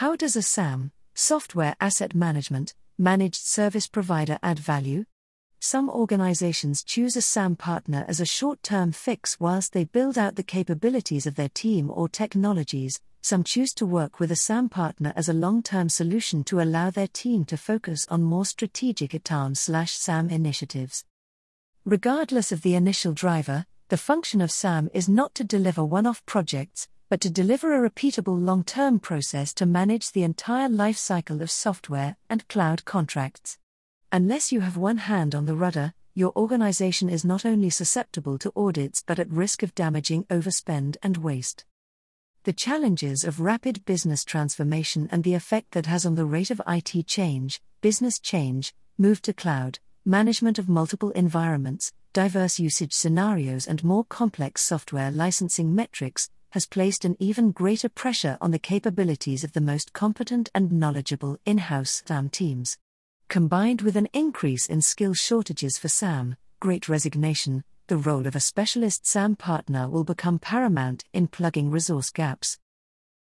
How does a SAM, software asset management, managed service provider add value? Some organizations choose a SAM partner as a short term fix whilst they build out the capabilities of their team or technologies. Some choose to work with a SAM partner as a long term solution to allow their team to focus on more strategic ITAM SAM initiatives. Regardless of the initial driver, the function of SAM is not to deliver one off projects, but to deliver a repeatable long term process to manage the entire life cycle of software and cloud contracts. Unless you have one hand on the rudder, your organization is not only susceptible to audits but at risk of damaging overspend and waste. The challenges of rapid business transformation and the effect that has on the rate of IT change, business change, move to cloud, management of multiple environments, diverse usage scenarios, and more complex software licensing metrics has placed an even greater pressure on the capabilities of the most competent and knowledgeable in house SAM teams combined with an increase in skill shortages for SAM, great resignation, the role of a specialist SAM partner will become paramount in plugging resource gaps.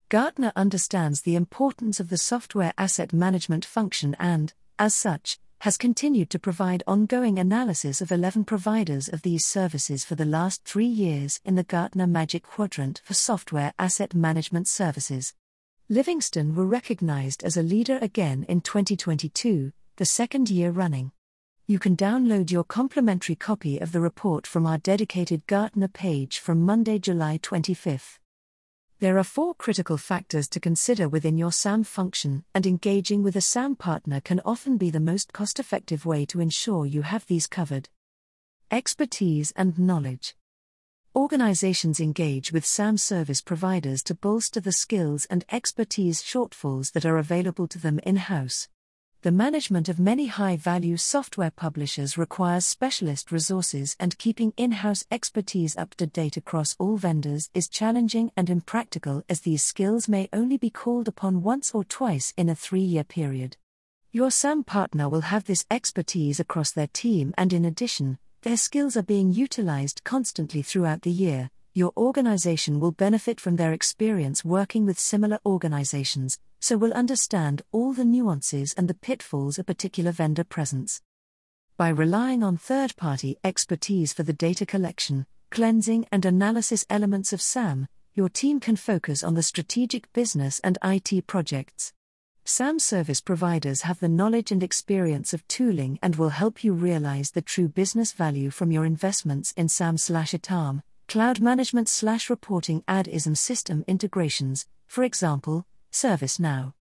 Gartner understands the importance of the software asset management function and, as such, has continued to provide ongoing analysis of 11 providers of these services for the last three years in the Gartner Magic Quadrant for Software Asset Management Services. Livingstone were recognized as a leader again in 2022, the second year running. You can download your complimentary copy of the report from our dedicated Gartner page from Monday, July 25. There are four critical factors to consider within your SAM function, and engaging with a SAM partner can often be the most cost effective way to ensure you have these covered. Expertise and knowledge. Organizations engage with SAM service providers to bolster the skills and expertise shortfalls that are available to them in house. The management of many high value software publishers requires specialist resources, and keeping in house expertise up to date across all vendors is challenging and impractical as these skills may only be called upon once or twice in a three year period. Your SAM partner will have this expertise across their team, and in addition, their skills are being utilized constantly throughout the year, your organization will benefit from their experience working with similar organizations, so will understand all the nuances and the pitfalls a particular vendor presents. By relying on third party expertise for the data collection, cleansing, and analysis elements of SAM, your team can focus on the strategic business and IT projects. SAM service providers have the knowledge and experience of tooling and will help you realize the true business value from your investments in SAM/ITAM, Cloud management slash reporting ad ism system integrations, for example, ServiceNow.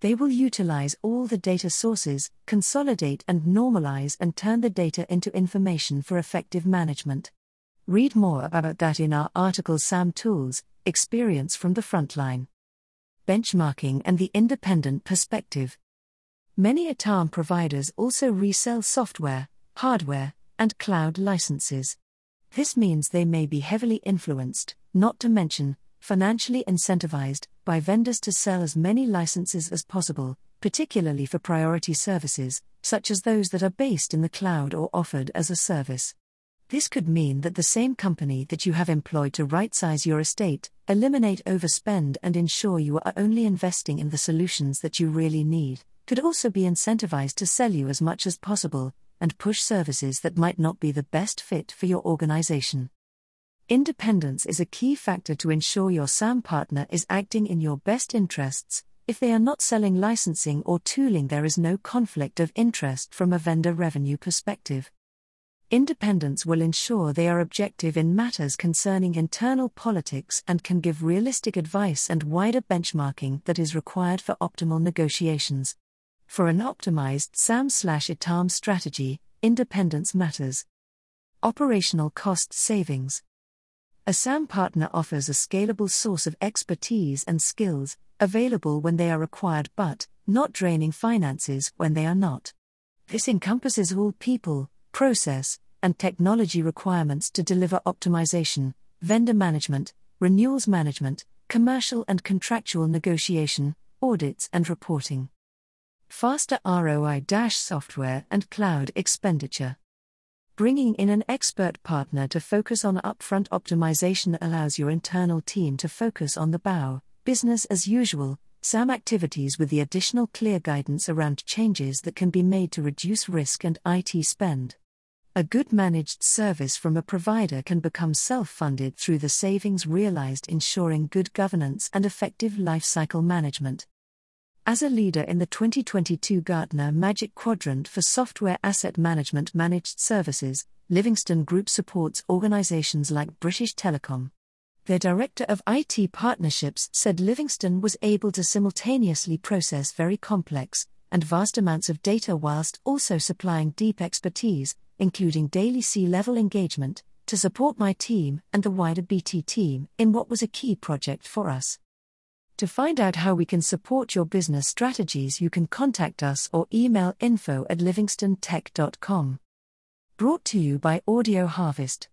They will utilize all the data sources, consolidate and normalize and turn the data into information for effective management. Read more about that in our article SAM Tools Experience from the Frontline. Benchmarking and the Independent Perspective. Many ITAM providers also resell software, hardware, and cloud licenses. This means they may be heavily influenced, not to mention, financially incentivized, by vendors to sell as many licenses as possible, particularly for priority services, such as those that are based in the cloud or offered as a service. This could mean that the same company that you have employed to right size your estate, eliminate overspend, and ensure you are only investing in the solutions that you really need, could also be incentivized to sell you as much as possible, and push services that might not be the best fit for your organization. Independence is a key factor to ensure your SAM partner is acting in your best interests. If they are not selling licensing or tooling, there is no conflict of interest from a vendor revenue perspective. Independence will ensure they are objective in matters concerning internal politics and can give realistic advice and wider benchmarking that is required for optimal negotiations. For an optimized SAM slash ITAM strategy, independence matters. Operational cost savings. A SAM partner offers a scalable source of expertise and skills, available when they are required but not draining finances when they are not. This encompasses all people, process, and technology requirements to deliver optimization, vendor management, renewals management, commercial and contractual negotiation, audits, and reporting faster ROI software and cloud expenditure. Bringing in an expert partner to focus on upfront optimization allows your internal team to focus on the BAU, business as usual, SAM activities with the additional clear guidance around changes that can be made to reduce risk and IT spend. A good managed service from a provider can become self funded through the savings realized, ensuring good governance and effective lifecycle management. As a leader in the 2022 Gartner Magic Quadrant for Software Asset Management Managed Services, Livingstone Group supports organizations like British Telecom. Their director of IT partnerships said Livingstone was able to simultaneously process very complex and vast amounts of data whilst also supplying deep expertise, including daily C level engagement, to support my team and the wider BT team in what was a key project for us. To find out how we can support your business strategies, you can contact us or email info at livingstonetech.com. Brought to you by Audio Harvest.